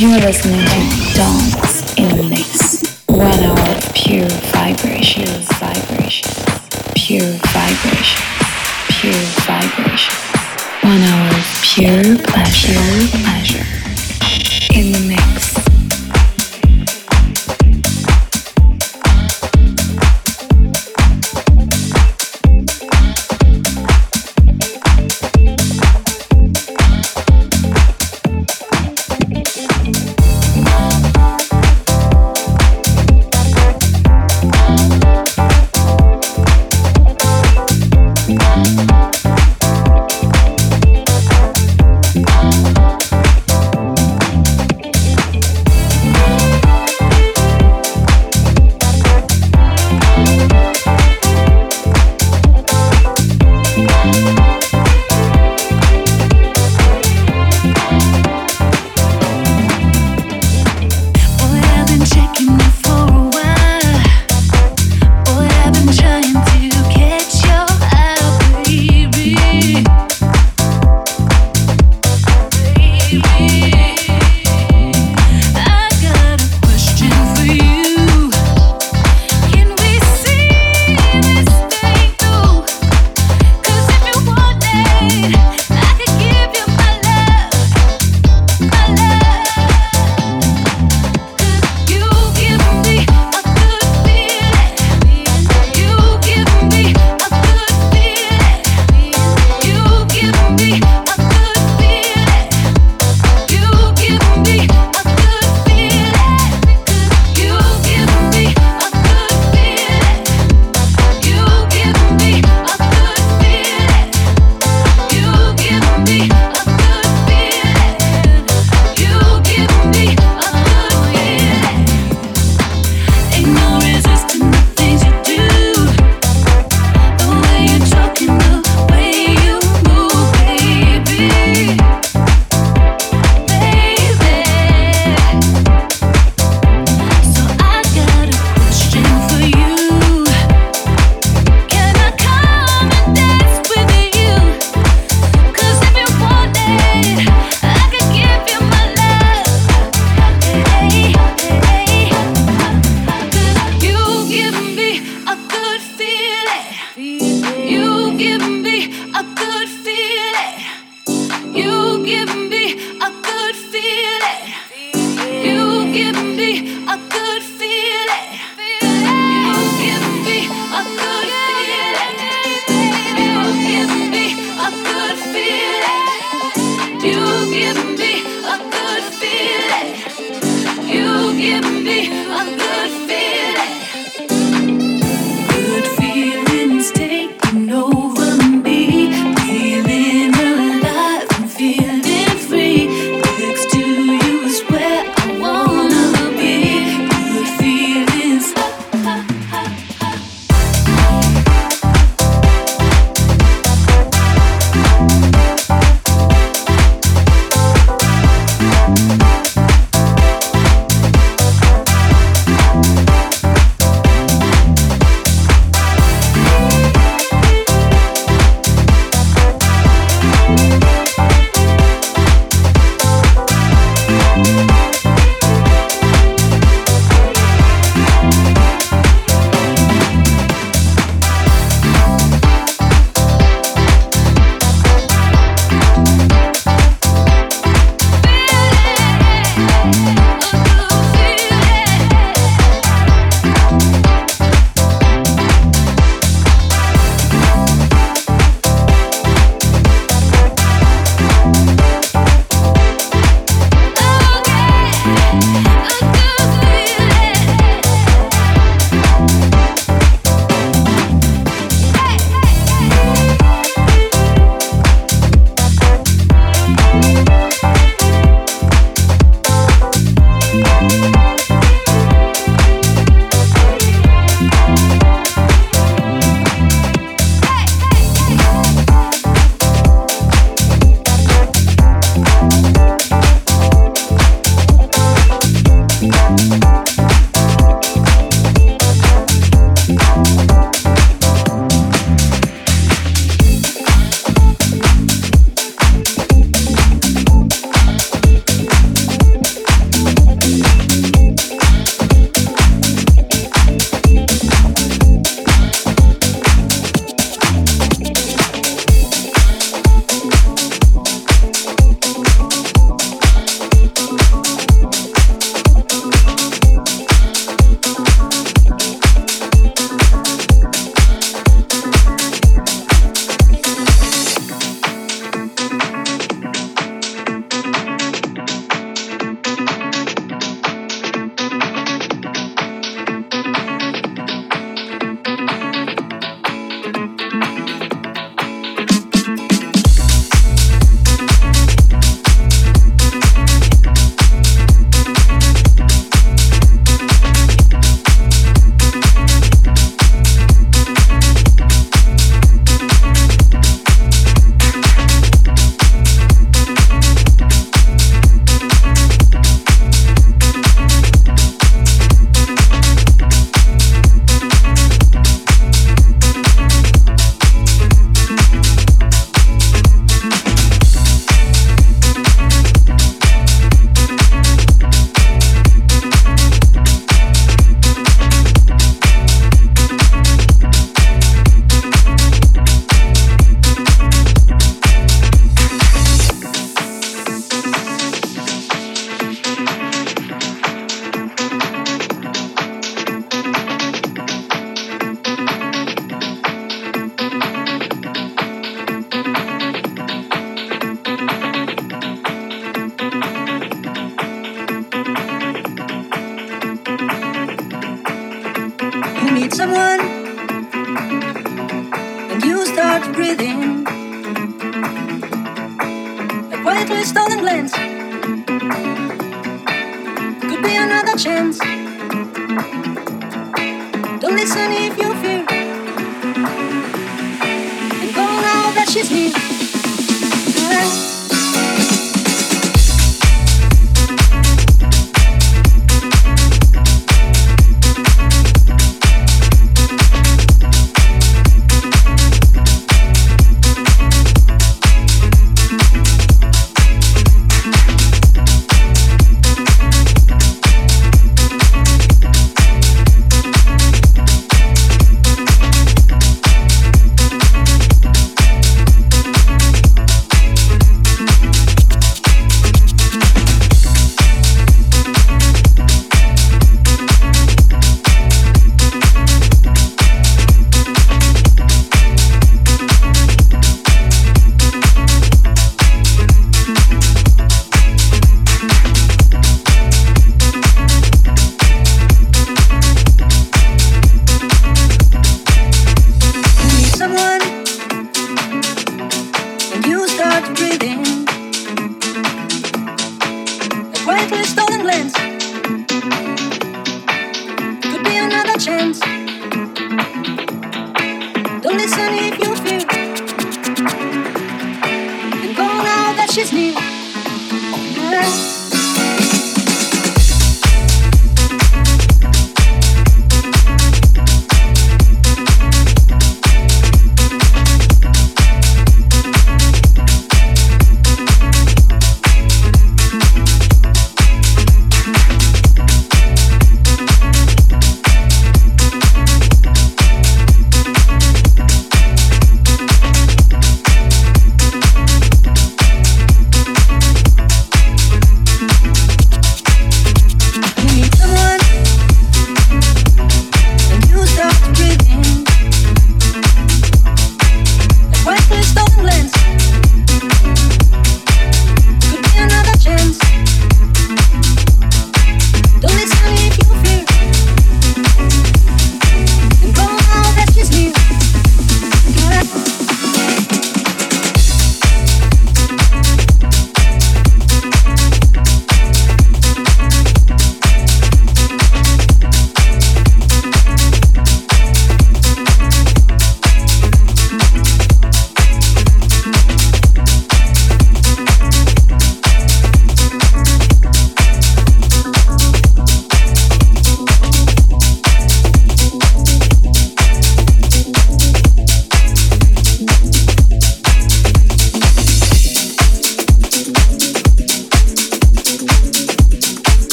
You're listening to D.O.N.S. in a Mix. One hour of pure vibration, vibration, pure vibration, pure vibration. One hour of pure pleasure, pleasure.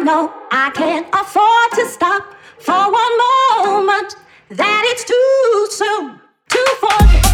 It's all about house music. It's all about love.